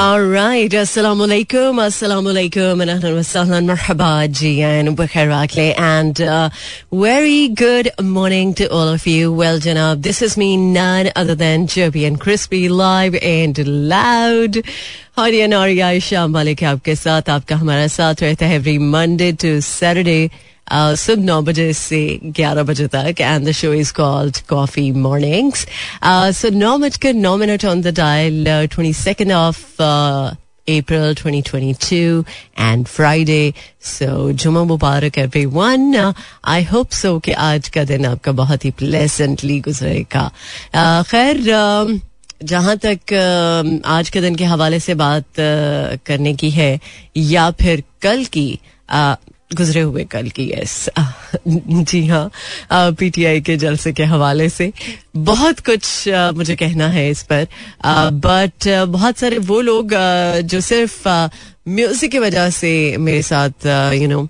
Alright, assalamu alaikum, assalamu alaikum, and ahlan wa sahlan, marhaba, jiyan, bakhair and uh, very good morning to all of you. Well, Janab, this is me, none other than Chirpy and Crispy, live and loud. Hadiya Nari Aisha Malik आपके साथ आपका हमारा साथ रहता है every Monday to Saturday सुबह नौ बजे से ग्यारह बजे तक and the show is called Coffee Mornings so नौ बजकर नौ minute on the dial twenty second of April 2022 and Friday. So जुमा मुबारक everyone. Uh, I hope so कि आज का दिन आपका बहुत ही pleasantly गुजरेगा. Uh, खैर uh, तक uh, आज के दिन के हवाले से बात uh, करने की है या फिर कल की uh, गुजरे हुए कल की यस जी हाँ पीटीआई के जलसे के हवाले से। बहुत कुछ मुझे कहना है इस पर। बट बहुत सारे वो लोग जो सिर्फ़ म्यूज़िक की वजह से मेरे साथ यू नो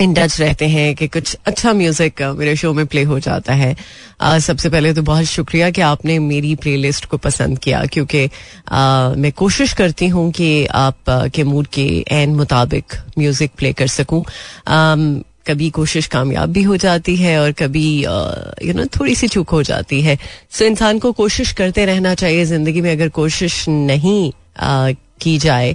इन टच रहते हैं कि कुछ अच्छा म्यूज़िक मेरे शो में प्ले हो जाता है। आ, सबसे पहले तो बहुत शुक्रिया कि आपने मेरी प्लेलिस्ट को पसंद किया क्योंकि मैं कोशिश करती हूँ कि आप आ, के मूड के एन मुताबिक म्यूज़िक प्ले कर सकूँ। कभी कोशिश कामयाब भी हो जाती है और कभी यू नो थोड़ी सी चूक हो जाती है। सो इंसान को कोशिश करते रहना चाहिए ज़िंदगी में अगर कोशिश नहीं की जाए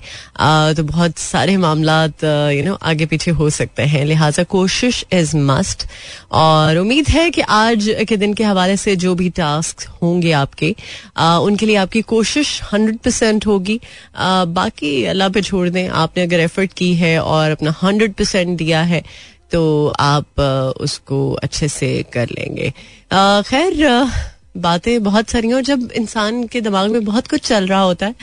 तो बहुत सारे मामला यू नो आगे पीछे हो सकते हैं। लिहाजा कोशिश इज़ मस्ट और उम्मीद है कि आज के दिन के हवाले से जो भी टास्क होंगे आपके उनके लिए आपकी कोशिश हंड्रेड परसेंट होगी। बाकी अल्लाह पे छोड़ दें, आपने अगर एफर्ट की है और अपना हंड्रेड परसेंट दिया है तो आप उसको अच्छे से कर लेंगे। खैर बातें बहुत सारी हैं और जब इंसान के दिमाग में बहुत कुछ चल रहा होता है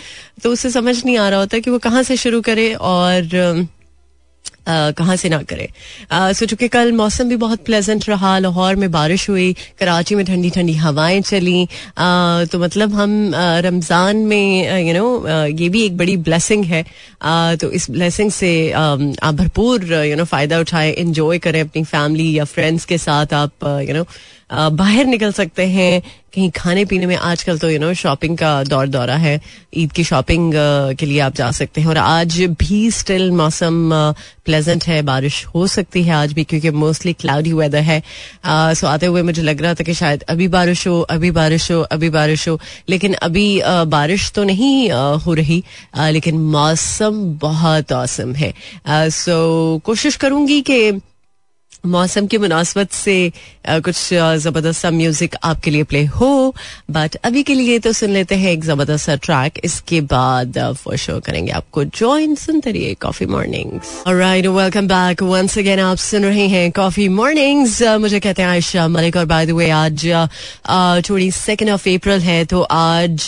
तो उसे समझ नहीं आ रहा होता कि वो कहाँ से शुरू करे और कहाँ से ना करे। सो चूँकि कल मौसम भी बहुत प्लेजेंट रहा लाहौर में बारिश हुई कराची में ठंडी ठंडी हवाएँ चली आ, तो मतलब हम रमज़ान में यू नो ये भी एक बड़ी ब्लेसिंग है। तो इस ब्लेसिंग से आप भरपूर यू नो फ़ायदा उठाएँ इंजॉय करें अपनी फैमिली या फ्रेंड्स के साथ आप यू नो बाहर निकल सकते हैं। कहीं खाने पीने में आजकल तो यू नो शॉपिंग का दौर दौरा है। ईद की शॉपिंग के लिए आप जा सकते हैं। और आज भी स्टिल मौसम प्लेजेंट है। बारिश हो सकती है आज भी क्योंकि मोस्टली क्लाउडी वेदर है। सो आते हुए मुझे लग रहा था कि शायद अभी बारिश हो, अभी बारिश हो, अभी बारिश हो। लेकिन अभी बारिश तो नहीं हो रही। लेकिन मौसम बहुत औसम है। सो कोशिश करूँगी कि मौसम की मुनासबत से कुछ ज़बरदस्त सा म्यूज़िक आपके लिए प्ले हो बट अभी के लिए तो सुन लेते हैं एक ज़बरदस्त सा ट्रैक इसके बाद फॉर शो करेंगे आपको ज्वाइन सुनते रहिए Coffee Mornings right welcome back once again आप सुन रहे हैं कॉफ़ी मॉर्निंग्स मुझे कहते हैं आयशा मलिक और बाय द वे आज ट्वेंटी सेकेंड ऑफ़ अप्रैल है तो आज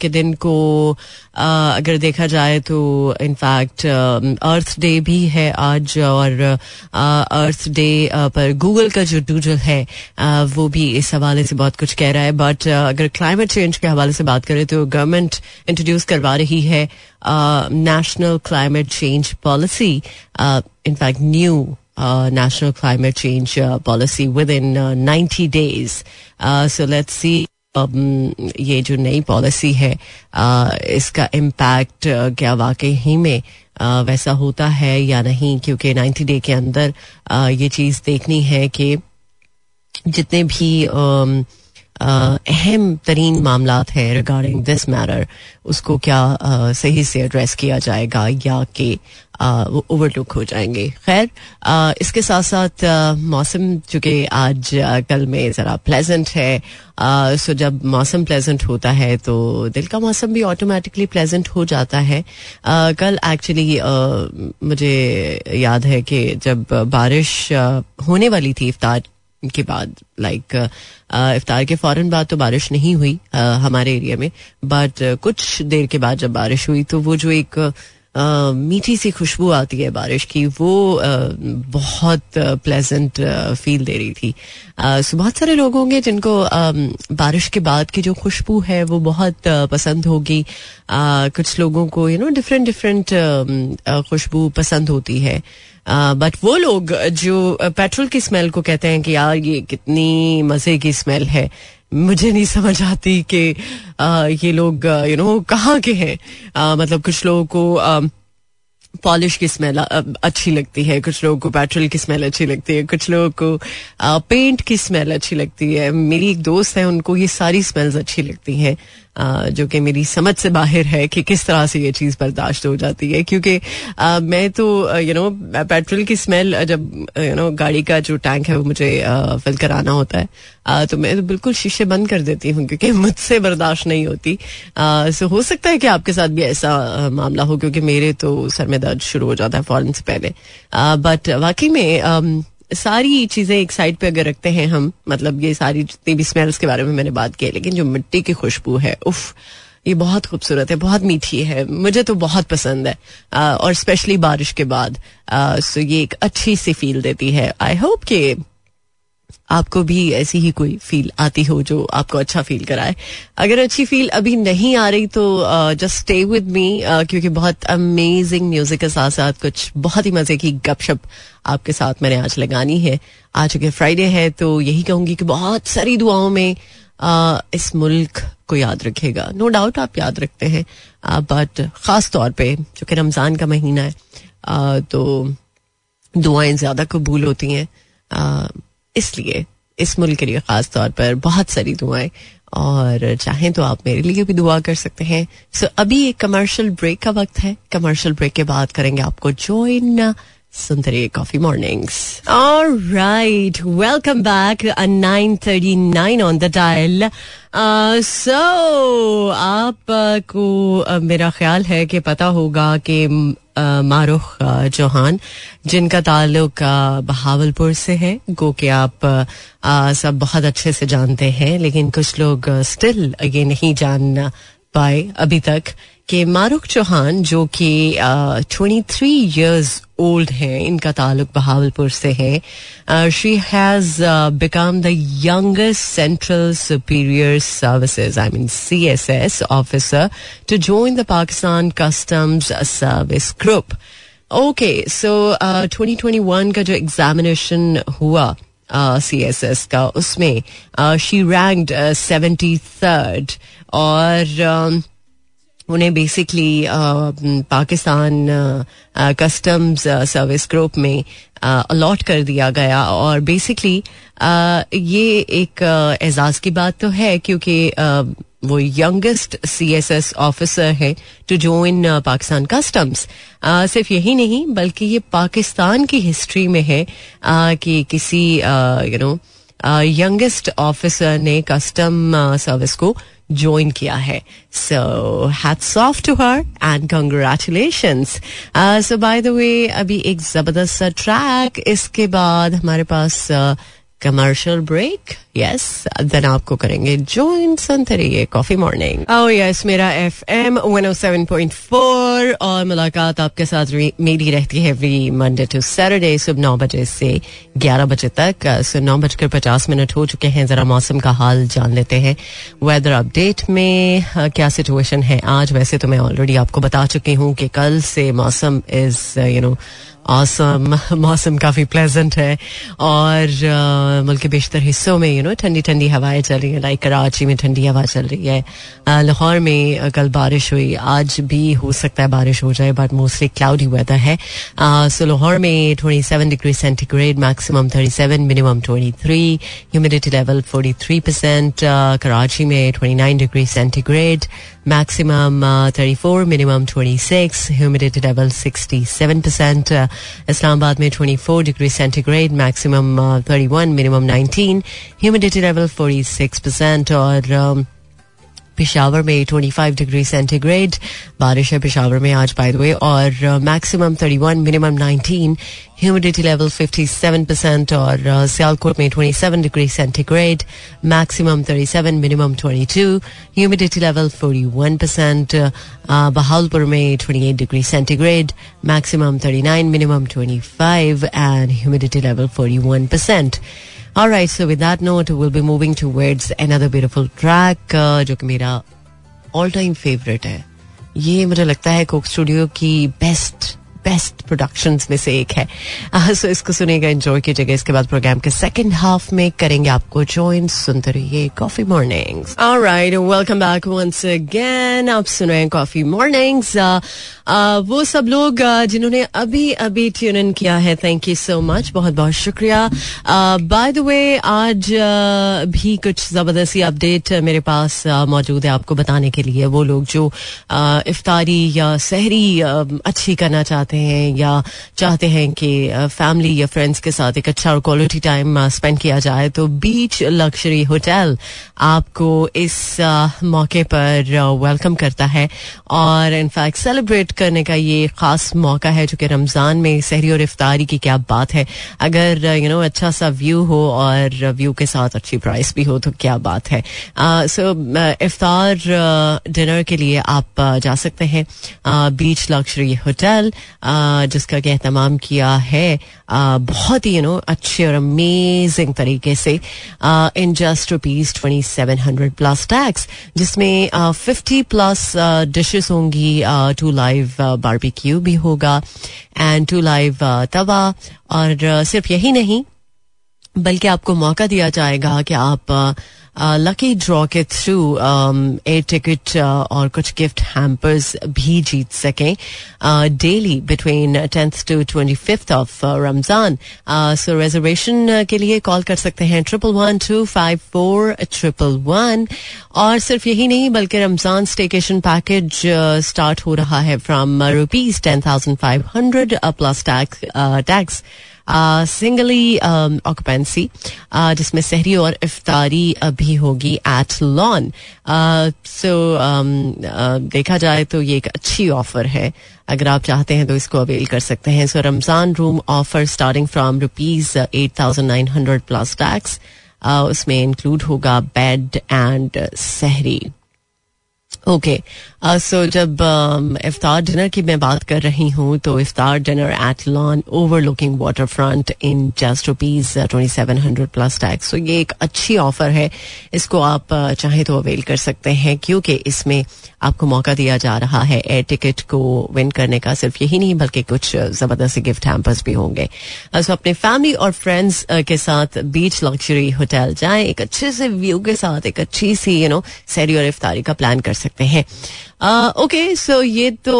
के दिन को अगर देखा जाए तो इनफैक्ट अर्थ डे भी है आज, और अर्थ डे पर गूगल का जो डूडल है वो भी इस हवाले से बहुत कुछ कह रहा है। बट अगर क्लाइमेट चेंज के हवाले से बात करें तो गवर्नमेंट इंट्रोड्यूस करवा रही है national climate change policy in fact new national climate change policy within ninety days so let's see ये जो नई पॉलिसी है इसका इम्पैक्ट क्या वाकई ही में वैसा होता है या नहीं? क्योंकि 90 डे के अंदर ये चीज़ देखनी है कि जितने भी अहम तरीन मामला है रिगार्डिंग दिस मैटर उसको क्या सही से एड्रेस किया जाएगा या कि वो ओवरलुक हो जाएँगे। खैर इसके साथ साथ मौसम, चूँकि आज कल में ज़रा प्लेजेंट है सो जब मौसम प्लेजेंट होता है तो दिल का मौसम भी ऑटोमेटिकली प्लेजेंट हो जाता है। कल एक्चुअली मुझे याद है कि जब बारिश होने वाली थी इफ्तार के बाद लाइक इफ्तार के फ़ौरन बाद तो बारिश नहीं हुई हमारे एरिया में। बट कुछ देर के बाद जब बारिश हुई तो वो जो एक मीठी सी खुशबू आती है बारिश की, वो बहुत प्लेजेंट फील दे रही थी। सो बहुत सारे लोग होंगे जिनको बारिश के बाद की जो खुशबू है वो बहुत पसंद होगी। कुछ लोगों को यू नो डिफरेंट डिफरेंट खुशबू पसंद होती है। बट वो लोग जो पेट्रोल की स्मेल को कहते हैं कि यार ये कितनी मज़े की स्मेल है। मुझे नहीं समझ आती कि ये लोग यू नो कहाँ के हैं। मतलब कुछ लोगों को पॉलिश की स्मेल अच्छी लगती है, कुछ लोगों को पेट्रोल की स्मेल अच्छी लगती है, कुछ लोगों को पेंट की स्मेल अच्छी लगती है। मेरी एक दोस्त है, उनको ये सारी स्मेल्स अच्छी लगती हैं। जो कि मेरी समझ से बाहर है कि किस तरह से ये चीज़ बर्दाश्त हो जाती है। क्योंकि मैं तो यू नो पेट्रोल की स्मेल जब यू नो गाड़ी का जो टैंक है वो मुझे फिल कराना होता है तो मैं तो बिल्कुल शीशे बंद कर देती हूँ क्योंकि मुझसे बर्दाश्त नहीं होती। सो हो सकता है कि आपके साथ भी ऐसा मामला हो क्योंकि मेरे तो सर में दर्द शुरू हो जाता है फ़ौरन से पहले। बट वाकई में सारी चीज़ें एक साइड पे अगर रखते हैं हम मतलब ये सारी जितनी भी स्मेल्स के बारे में मैंने बात की लेकिन जो मिट्टी की खुशबू है उफ ये बहुत खूबसूरत है बहुत मीठी है मुझे तो बहुत पसंद है। आ, और स्पेशली बारिश के बाद आ, सो ये एक अच्छी सी फील देती है। आई होप कि आपको भी ऐसी ही कोई फील आती हो जो आपको अच्छा फील कराए। अगर अच्छी फील अभी नहीं आ रही तो जस्ट स्टे विद मी क्योंकि बहुत अमेजिंग म्यूज़िक के साथ साथ कुछ बहुत ही मज़े की गपशप आपके साथ मैंने आज लगानी है। आज चूँकि फ्राइडे है तो यही कहूँगी कि बहुत सारी दुआओं में आ, इस मुल्क को याद रखेगा। नो no डाउट आप याद रखते हैं। बट खास तौर पे चूँकि रमज़ान का महीना है आ, तो दुआएँ ज़्यादा कबूल होती हैं। इसलिए इस मुल्क के लिए खास तौर पर बहुत सारी दुआएँ। और चाहें तो आप मेरे लिए भी दुआ कर सकते हैं। सो so, अभी एक कमर्शियल ब्रेक का वक्त है। कमर्शियल ब्रेक के बाद करेंगे आपको ज्वाइन सुनते रहिए Coffee Mornings right welcome back nine thirty nine on the dial so आपको uh, मेरा ख्याल है कि पता होगा कि मारूख चौहान जिनका ताल्लुक बहावलपुर से है गो कि आप सब बहुत अच्छे से जानते हैं लेकिन कुछ लोग स्टिल ये नहीं जान पाए अभी तक कि मारूख चौहान जो कि ट्वेंटी थ्री ईयर्स ओल्ड हैं, इनका ताल्लुक बहावलपुर से है she has become the youngest central superior services I mean C S S officer to join the Pakistan customs service group okay so twenty twenty one का जो एग्जामिनेशन हुआ C S S का, उसमें शी रैंक्ड सेवेंटी थर्ड और uh, उन्हें basically Pakistan customs service group में allot कर दिया गया। और बेसिकली ये एक एजाज की बात तो है क्योंकि वो youngest C S S officer है टू ज्वाइन पाकिस्तान कस्टम्स सिर्फ़ यही नहीं बल्कि ये पाकिस्तान की हिस्ट्री में है uh, कि किसी यू नो यंगेस्ट ऑफिसर ने कस्टम सर्विस को ज्वाइन किया है। So hats off to her and congratulation so by the way अभी एक ज़बरदस्त सा ट्रैक इसके बाद हमारे पास uh, commercial break yes then आपको करेंगे ज्वाइन सुनते कॉफ़ी मॉर्निंग ओ यस मेरा F M one seven point four और मुलाकात आपके साथ मेरी रहती है एवरी मंडे टू सैटरडे सुबह नौ बजे से ग्यारह बजे तक। सो नौ बजकर पचास मिनट हो चुके हैं। जरा मौसम का हाल जान लेते हैं। वेदर अपडेट में क्या सिचुएशन है? आज वैसे तो मैं ऑलरेडी आपको बता चुकी हूँ कि कल से मौसम इज़ यू नो औसम मौसम काफ़ी प्लेजेंट है और uh, मुल्क के बेशतर हिस्सों में यू नो ठंडी ठंडी हवाएँ चल रही हैं लाइक कराची में ठंडी हवा चल रही है uh, लाहौर में uh, कल बारिश हुई आज भी हो सकता है बारिश हो जाए बट मोस्टली क्लाउडी वेदर है सो लाहौर में twenty seven degree centigrade maximum thirty seven minimum twenty three humidity level forty three percent Karachi में twenty nine degree centigrade maximum uh, 34, minimum 26, humidity level 67%. Uh, Islamabad में 24 degree centigrade, maximum uh, 31, minimum 19, humidity level 46% और um, Peshawar में 25 degree centigrade बारिश है पिशावर में आज bye the way और maximum 31 minimum 19 humidity level 57 percent और सियालकोट में 27 degree centigrade maximum 37 minimum 22 humidity level 41 percent Bahawalpur में 28 degree centigrade maximum 39 minimum 25 and humidity level 41 percent All right, so with that note, we'll be moving towards another beautiful track uh, जो कि मेरा all time favourite है ये मुझे लगता है Coke studio की बेस्ट बेस्ट प्रोडक्शन में से एक है। सो इसको सुनेगा एंजॉय कीजिएगा। इसके बाद प्रोग्राम के सेकंड हाफ़ में करेंगे आपको ज्वाइन सुनते रहिए coffee mornings alright welcome back once again आप सुन रहे हैं कॉफ़ी मॉर्निंग्स वो सब लोग जिन्होंने अभी अभी ट्यून इन किया है थैंक यू सो मच बहुत बहुत शुक्रिया। बाय द वे आज भी कुछ ज़बरदस्ती अपडेट मेरे पास मौजूद है आपको बताने के लिए। वो लोग जो इफ्तारी या सहरी अच्छी करना चाहते हैं या चाहते हैं कि फैमिली या फ्रेंड्स के साथ एक अच्छा और क्वालिटी टाइम स्पेंड किया जाए तो बीच लग्जरी होटल आपको इस मौके पर वेलकम करता है। और इनफैक्ट सेलिब्रेट करने का ये खास मौका है, जो कि रमज़ान में सहरी और इफ्तारी की क्या बात है। अगर यू नो अच्छा सा व्यू हो और व्यू के साथ अच्छी प्राइस भी हो तो क्या बात है। सो इफ्तार डिनर के लिए आप जा सकते हैं बीच लग्जरी होटल जिसका कि अहतमाम किया है बहुत ही यू नो अच्छे और अमेजिंग तरीके से in just rupees twenty seven hundred plus tax जिसमें फिफ्टी प्लस डिशेस होंगी टू लाइव बारबेक्यू भी होगा एंड टू लाइव तवा, और सिर्फ़ यही नहीं, बल्कि आपको मौका दिया जाएगा कि आप लकी ड्रॉ के थ्रू एयर टिकट और कुछ गिफ्ट हैम्पर्स भी जीत सकें। Daily between tenth to twenty fifth of Ramzan so reservation के लिए कॉल कर सकते हैं triple one two five four triple one और सिर्फ़ यही नहीं, बल्कि रमज़ान स्टेकेशन पैकेज स्टार्ट हो रहा है from rupees ten thousand five hundred plus tax singly occupancy जिसमें सहरी और इफ्तारी भी होगी एट लॉन सो देखा जाए तो ये एक अच्छी ऑफ़र है। अगर आप चाहते हैं तो इसको अवेल कर सकते हैं। So Ramzan room offer starting from rupees eight thousand nine hundred plus tax उसमें इंक्लूड होगा बेड एंड सहरी। ओके सो जब इफ्तार डिनर की मैं बात कर रही हूँ तो इफ्तार dinner at lawn overlooking waterfront in just rupees twenty seven hundred plus tax तो ये एक अच्छी ऑफ़र है। इसको आप चाहे तो अवेल कर सकते हैं, क्योंकि इसमें आपको मौका दिया जा रहा है। एयर टिकट को विन करने का सिर्फ़ यही नहीं, बल्कि कुछ ज़बरदस्त गिफ्ट हैम्पर्स भी होंगे। सो अपने फैमिली और फ्रेंड्स के साथ बीच लग्जरी होटल जाएँ। एक अच्छे से व्यू के साथ, एक अच्छी सी यू नो सैरी और इफ्तारी का प्लान कर सकते हैं। ओके सो ये तो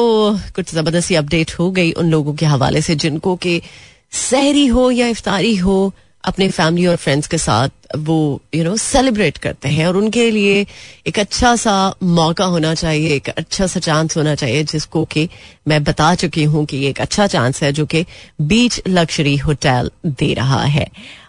कुछ ज़बरदस्ती अपडेट हो गई उन लोगों के हवाले से, जिनको के सहरी हो या इफ्तारी हो, अपने फैमिली और फ्रेंड्स के साथ वो यू नो सेलिब्रेट करते हैं और उनके लिए एक अच्छा सा मौका होना चाहिए एक अच्छा सा चांस होना चाहिए जिसको कि मैं बता चुकी हूँ कि एक अच्छा चांस है जो कि बीच लग्जरी होटल दे रहा है।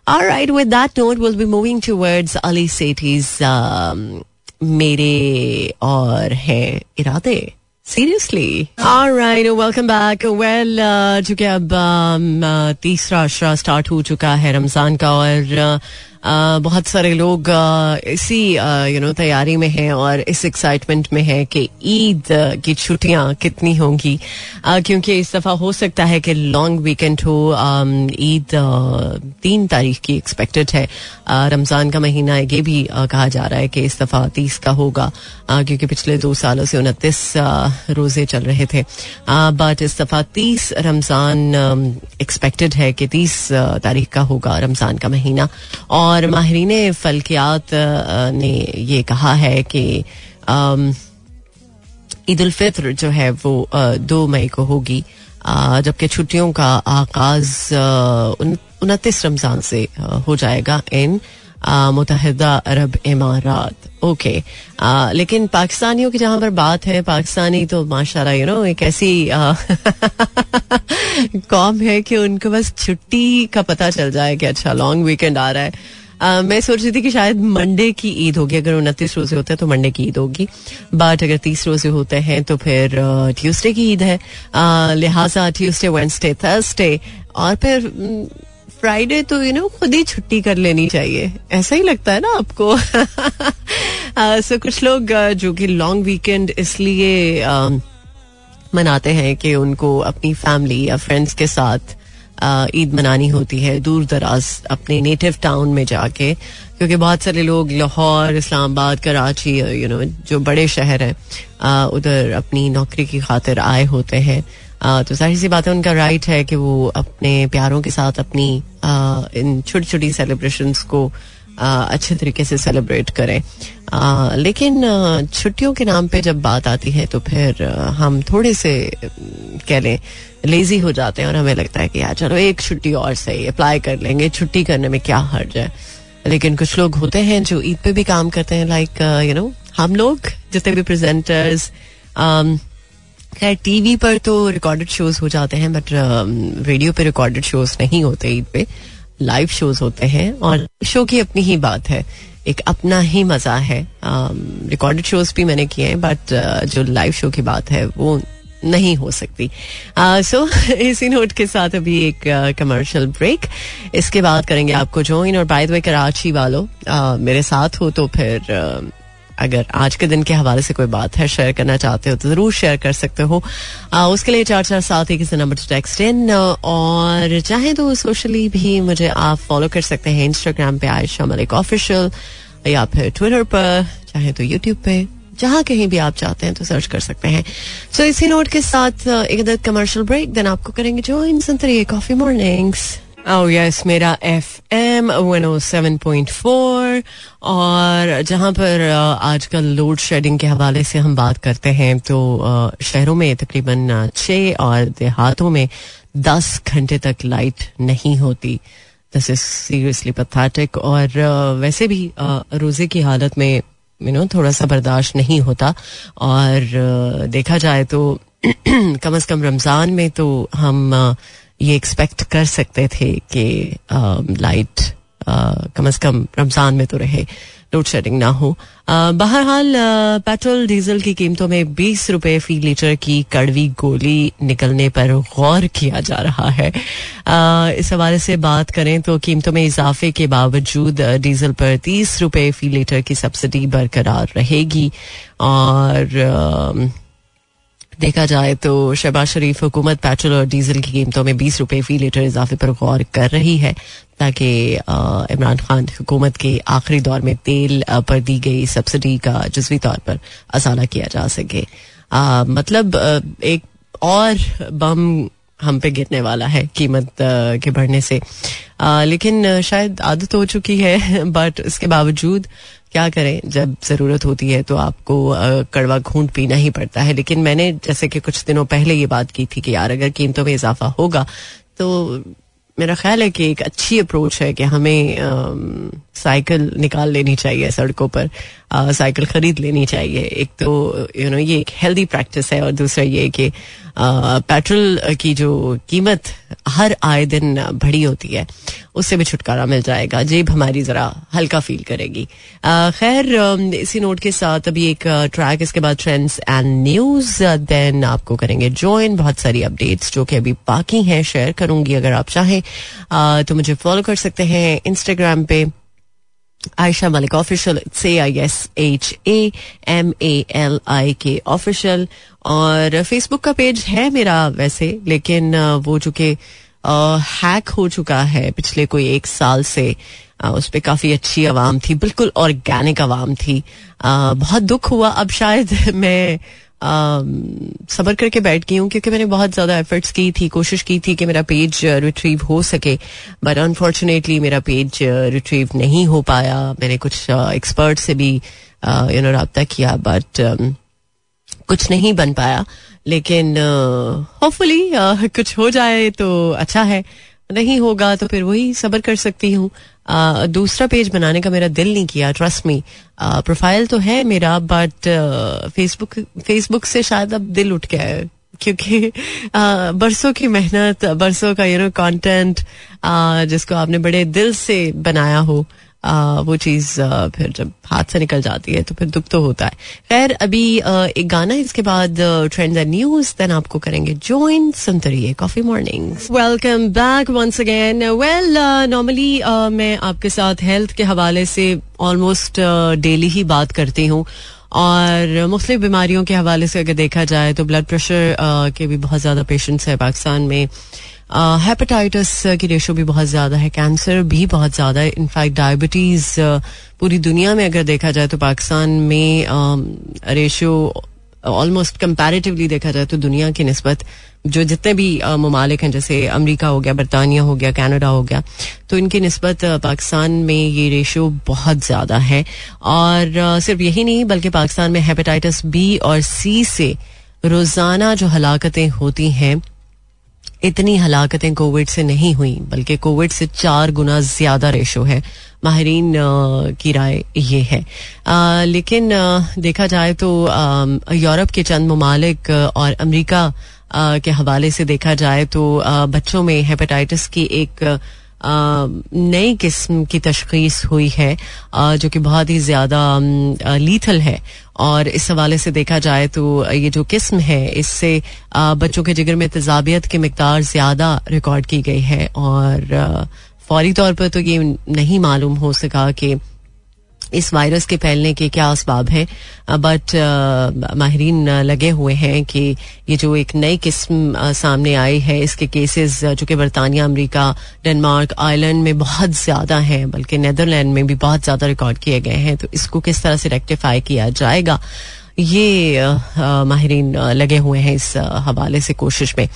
All right, with that note, we'll be moving towards Ali Sethi's um, मेरे और है इरादे। Seriously right welcome back well चूँकि अब um, तीसरा अशरा स्टार्ट हो चुका है रमज़ान का और बहुत सारे लोग इसी यू नो तैयारी में हैं और इस एक्साइटमेंट में है कि ईद की छुट्टियाँ कितनी होंगी। क्योंकि इस दफ़ा हो सकता है कि लॉन्ग वीकेंड हो ईद तीन तारीख की एक्सपेक्टेड है। रमज़ान का महीना ये भी कहा जा रहा है कि इस दफ़ा तीस का होगा क्योंकि पिछले दो सालों से उनतीस रोज़े चल रहे थे। बट इस दफ़ा तीस रमज़ान एक्सपेक्टेड है कि तीस तारीख का होगा रमज़ान का महीना। और और माहरीन फल्कियात ने ये कहा है कि ईद उल फित्र जो है वो दो मई को होगी। जबकि छुट्टियों का आगाज़ उनतीस रमज़ान से हो जाएगा इन मुतहदा अरब इमारात। ओके। लेकिन पाकिस्तानियों की जहाँ पर बात है, पाकिस्तानी तो माशाल्लाह यू नो एक ऐसी कौम है कि उनको बस छुट्टी का पता चल जाए कि अच्छा लॉन्ग वीकेंड आ रहा है। मैं सोच रही थी कि शायद मंडे की ईद होगी, अगर उनतीस रोज़े होते हैं तो मंडे की ईद होगी बट अगर तीस रोज़े होते हैं तो फिर ट्यूसडे की ईद है। लिहाजा ट्यूसडे वेंसडे थर्सडे और फिर फ्राइडे तो यू नो खुद ही छुट्टी कर लेनी चाहिए। ऐसा ही लगता है ना आपको? सो कुछ लोग जो कि लॉन्ग वीकेंड इसलिए मनाते हैं कि उनको अपनी फैमिली या फ्रेंड्स के साथ ईद मनानी होती है दूर दराज अपने नेटिव टाउन में जाके, क्योंकि बहुत सारे लोग लाहौर, इस्लामाबाद, कराची यू नो जो बड़े शहर हैं उधर अपनी नौकरी की खातिर आए होते हैं। तो सारी सी बातें उनका राइट है कि वो अपने प्यारों के साथ अपनी इन छोटी छोटी सेलिब्रेशन को अच्छे तरीके से सेलिब्रेट करें। लेकिन छुट्टियों के नाम पे जब बात आती है तो फिर हम थोड़े से कह लें लेजी हो जाते हैं और हमें लगता है कि, यार, चलो, एक छुट्टी और सही अप्लाई कर लेंगे। छुट्टी करने में क्या हर्ज है? लेकिन कुछ लोग होते हैं जो ईद पे भी काम करते हैं लाइक यू नो हम लोग, जितने भी प्रेजेंटर्स खैर टीवी पर तो रिकॉर्डेड शोज़ हो जाते हैं बट रेडियो पे रिकॉर्डेड शोज़ नहीं होते ईद पे। लाइव शोज़ होते हैं और शो की अपनी ही बात है। एक अपना ही मज़ा है। रिकॉर्डेड शोज़ भी मैंने किए हैं बट जो लाइव शो की बात है, वो नहीं हो सकती। सो इसी नोट के साथ अभी एक कमर्शियल ब्रेक इसके बाद करेंगे आपको ज्वाइन और बाय द वे कराची वालों मेरे साथ हो तो फिर अगर आज के दिन के हवाले से कोई बात है शेयर करना चाहते हो तो ज़रूर शेयर कर सकते हो। आ, उसके लिए चार चार सात एक नंबर टू टेक्स्ट इन और चाहे तो सोशली भी मुझे आप फॉलो कर सकते हैं इंस्टाग्राम पे आयशा मलिक ऑफिशियल या फिर ट्विटर पर चाहे तो यूट्यूब पे जहाँ कहीं भी आप चाहते हैं तो सर्च कर सकते हैं। सो so, इसी नोट के साथ एक कमर्शियल ब्रेक देन आपको करेंगे जो इन सुनते कॉफ़ी मॉर्निंग्स Oh yes, मेरा F M one O seven point four और जहाँ पर आजकल लोड शेडिंग के हवाले से हम बात करते हैं तो शहरों में तकरीबन छः और देहातों में दस घंटे तक लाइट नहीं होती। दिस इज़ सीरियसली पथेटिक और वैसे भी रोज़े की हालत में यू नो थोड़ा सा बर्दाश्त नहीं होता। और देखा जाए तो कम अज कम रमज़ान में तो हम ये एक्सपेक्ट कर सकते थे कि लाइट कम अज कम रमज़ान में तो रहे लोड शेडिंग ना हो। बहरहाल पेट्रोल डीजल की कीमतों में बीस रुपए फ़ी लीटर की कड़वी गोली निकलने पर गौर किया जा रहा है। आ, इस हवाले से बात करें तो कीमतों में इजाफे के बावजूद डीजल पर तीस रुपए फ़ी लीटर की सब्सिडी बरकरार रहेगी और आ, देखा जाए तो शहबाज शरीफ हुकूमत पेट्रोल और डीजल की कीमतों में बीस रुपए फ़ी लीटर इजाफे पर गौर कर रही है ताकि इमरान खान हुकूमत के आखिरी दौर में तेल पर दी गई सब्सिडी का जजवी तौर पर असाला किया जा सके। आ, मतलब एक और बम हम पे गिरने वाला है कीमत के बढ़ने से। आ, लेकिन शायद आदत हो चुकी है बट इसके बावजूद क्या करें? जब ज़रूरत होती है तो आपको कड़वा घूंट पीना ही पड़ता है। लेकिन मैंने जैसे कि कुछ दिनों पहले ये बात की थी कि यार अगर कीमतों में इजाफा होगा तो मेरा ख्याल है कि एक अच्छी अप्रोच है कि हमें साइकिल निकाल लेनी चाहिए सड़कों पर साइकिल खरीद लेनी चाहिए। एक तो यू you नो know, ये एक हेल्दी प्रैक्टिस है और दूसरा ये कि पेट्रोल की जो कीमत हर आए दिन बढ़ी होती है, उससे भी छुटकारा मिल जाएगा। जेब हमारी जरा हल्का फील करेगी। खैर इसी नोट के साथ अभी एक ट्रैक इसके बाद ट्रेंड्स एंड न्यूज़ देन आपको करेंगे ज्वाइन बहुत सारी अपडेट्स जो कि अभी बाकी हैं शेयर करूँगी अगर आप चाहें। तो मुझे फॉलो कर सकते हैं इंस्टाग्राम पे। आयशा मलिक ऑफिशियल से I S H A M A L I के ऑफिशियल और फेसबुक का पेज है मेरा वैसे, लेकिन वो चूँकि हैक हो चुका है पिछले कोई एक साल से। उस पर काफ़ी अच्छी आवाम थी, बिल्कुल ऑर्गेनिक आवाम थी। बहुत दुख हुआ अब शायद मैं सबर करके बैठ गई हूँ क्योंकि मैंने बहुत ज़्यादा एफर्ट्स की थी कोशिश की थी कि मेरा पेज रिट्रीव हो सके। बट अनफॉर्चुनेटली मेरा पेज रिट्रीव नहीं हो पाया। मैंने कुछ एक्सपर्ट से भी यू नो रबता किया बट कुछ नहीं बन पाया। लेकिन होपफुली uh, कुछ हो जाए तो अच्छा है। नहीं होगा तो फिर वही सबर कर सकती हूँ। दूसरा पेज बनाने का मेरा दिल नहीं किया ट्रस्ट मी प्रोफ़ाइल तो है मेरा बट फेसबुक फेसबुक से शायद अब दिल उठ गया है, क्योंकि बरसों की मेहनत, बरसों का यू नो कंटेंट जिसको आपने बड़े दिल से बनाया हो वो चीज़ फिर जब हाथ से निकल जाती है तो फिर दुख तो होता है। खैर, अभी एक गाना इसके बाद ट्रेंड न्यूज़ देन आपको करेंगे ज्वाइन सुनते रहिए coffee morning welcome back once again well normally मैं आपके साथ हेल्थ के हवाले से ऑलमोस्ट डेली ही बात करती हूँ। और मुख्तलिफ़ बीमारियों के हवाले से अगर देखा जाए तो ब्लड प्रेशर के भी बहुत ज़्यादा पेशेंट्स है पाकिस्तान में। हेपेटाइटिस की रेशो भी बहुत ज़्यादा है कैंसर भी बहुत ज़्यादा है। इनफैक्ट डायबिटीज़ पूरी दुनिया में अगर देखा जाए तो पाकिस्तान में रेशो ऑलमोस्ट कंपैरेटिवली देखा जाए तो दुनिया की नस्बत जो जितने भी ममालिक हैं, जैसे अमेरिका हो गया, बरतानिया हो गया, कनाडा हो गया तो इनकी नस्बत पाकिस्तान में ये रेशो बहुत ज़्यादा है। और सिर्फ़ यही नहीं, बल्कि पाकिस्तान में हेपेटाइटिस बी और सी से रोज़ाना जो हलाकतें होती हैं इतनी हलाकतें कोविड से नहीं हुई बल्कि कोविड से चार गुना ज़्यादा रेशो है। माहरीन की राय ये है। आ, लेकिन देखा जाए तो यूरोप के चंद ममालिक और अमेरिका के हवाले से देखा जाए तो बच्चों में हेपेटाइटिस की एक नई किस्म की तशखीस हुई है जो कि बहुत ही ज़्यादा लीथल है। और इस हवाले से देखा जाए तो ये जो किस्म है, इससे बच्चों के जिगर में तजाबियत की मकदार ज़्यादा रिकॉर्ड की गई है। और फौरी तौर पर तो ये नहीं मालूम हो सका कि इस वायरस के फैलने के क्या असबाब हैं? बट माहरीन लगे हुए हैं कि ये जो एक नई किस्म सामने आई है, इसके केसेस जो कि बरतानिया, अमेरिका, डेनमार्क, आयरलैंड में बहुत ज़्यादा हैं, बल्कि नेदरलैंड में भी बहुत ज़्यादा रिकॉर्ड किए गए हैं। तो इसको किस तरह से रेक्टिफाई किया जाएगा? ये माहरीन लगे हुए हैं इस हवाले से कोशिश में।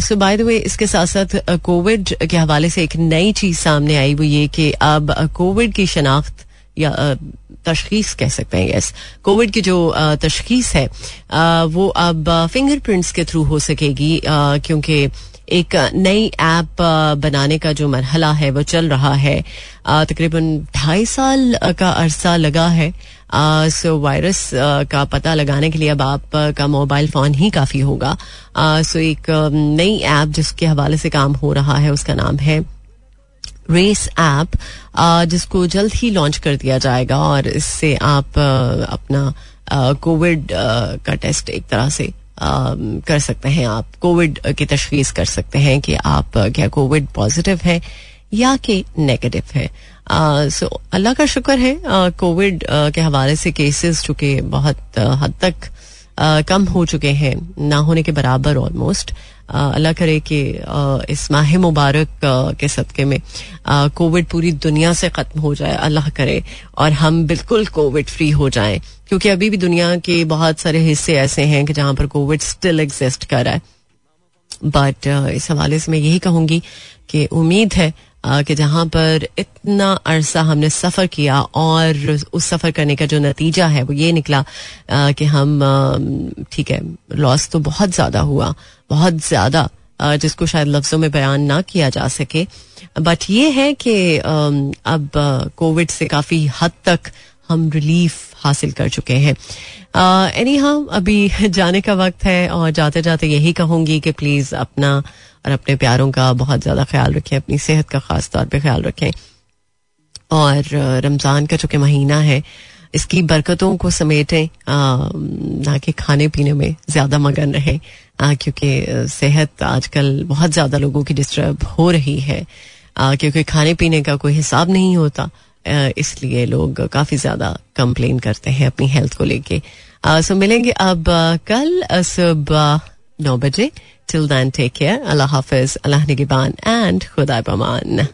सो बाय द वे इसके साथ साथ कोविड के हवाले से एक नई चीज़ सामने आई, वो ये कि अब कोविड की शनाख्त या तशखीस कह सकते हैं यस कोविड की जो तशखीस है वो अब फिंगरप्रिंट्स के थ्रू हो सकेगी क्योंकि एक नई ऐप बनाने का जो मरहला है, वो चल रहा है। तकरीबन ढाई साल का अरसा लगा है। सो वायरस का पता लगाने के लिए अब आप का मोबाइल फ़ोन ही काफ़ी होगा। सो एक नई ऐप जिसके हवाले से काम हो रहा है, उसका नाम है रेस ऐप जिसको जल्द ही लॉन्च कर दिया जाएगा और इससे आप अपना कोविड का टेस्ट एक तरह से कर सकते हैं आप। कोविड की तशखीस कर सकते हैं कि आप क्या कोविड पॉजिटिव है या कि नेगेटिव है। सो अल्लाह का शुक्र है कोविड के हवाले से केसेस चूँकि बहुत हद तक कम हो चुके हैं, ना होने के बराबर ऑलमोस्ट अल्लाह करे कि इस माह मुबारक के सदक़े में कोविड पूरी दुनिया से ख़त्म हो जाए, अल्लाह करे, और हम बिल्कुल कोविड फ्री हो जाएँ। क्योंकि अभी भी दुनिया के बहुत सारे हिस्से ऐसे हैं कि जहाँ पर कोविड स्टिल एग्जिस्ट कर रहा है। बट इस हवाले से मैं यही कहूँगी कि उम्मीद है कि जहाँ पर इतना अरसा हमने सफ़र किया और उस सफ़र करने का जो नतीजा है, वो ये निकला कि हम ठीक है लॉस तो बहुत ज़्यादा हुआ, बहुत ज़्यादा जिसको शायद लफ्ज़ों में बयान ना किया जा सके। बट ये है कि अब कोविड से काफ़ी हद तक हम रिलीफ हासिल कर चुके हैं। एनी हाँ अभी जाने का वक्त है और जाते जाते यही कहूँगी कि प्लीज़ अपना और अपने प्यारों का बहुत ज़्यादा ख्याल रखें, अपनी सेहत का ख़ास तौर पे ख्याल रखें। और रमज़ान का चूँकि महीना है, इसकी बरकतों को समेटें ना कि खाने पीने में ज़्यादा मगन रहे क्योंकि सेहत आजकल बहुत ज़्यादा लोगों की डिस्टर्ब हो रही है। क्योंकि खाने पीने का कोई हिसाब नहीं होता। इसलिए लोग काफ़ी ज़्यादा कंप्लेन करते हैं अपनी हेल्थ को लेके। सो मिलेंगे अब कल सुबह नौ बजे। टिल दैन टेक केयर अल्लाह हाफिज, अल्लाह निगबान एंड खुदा पमान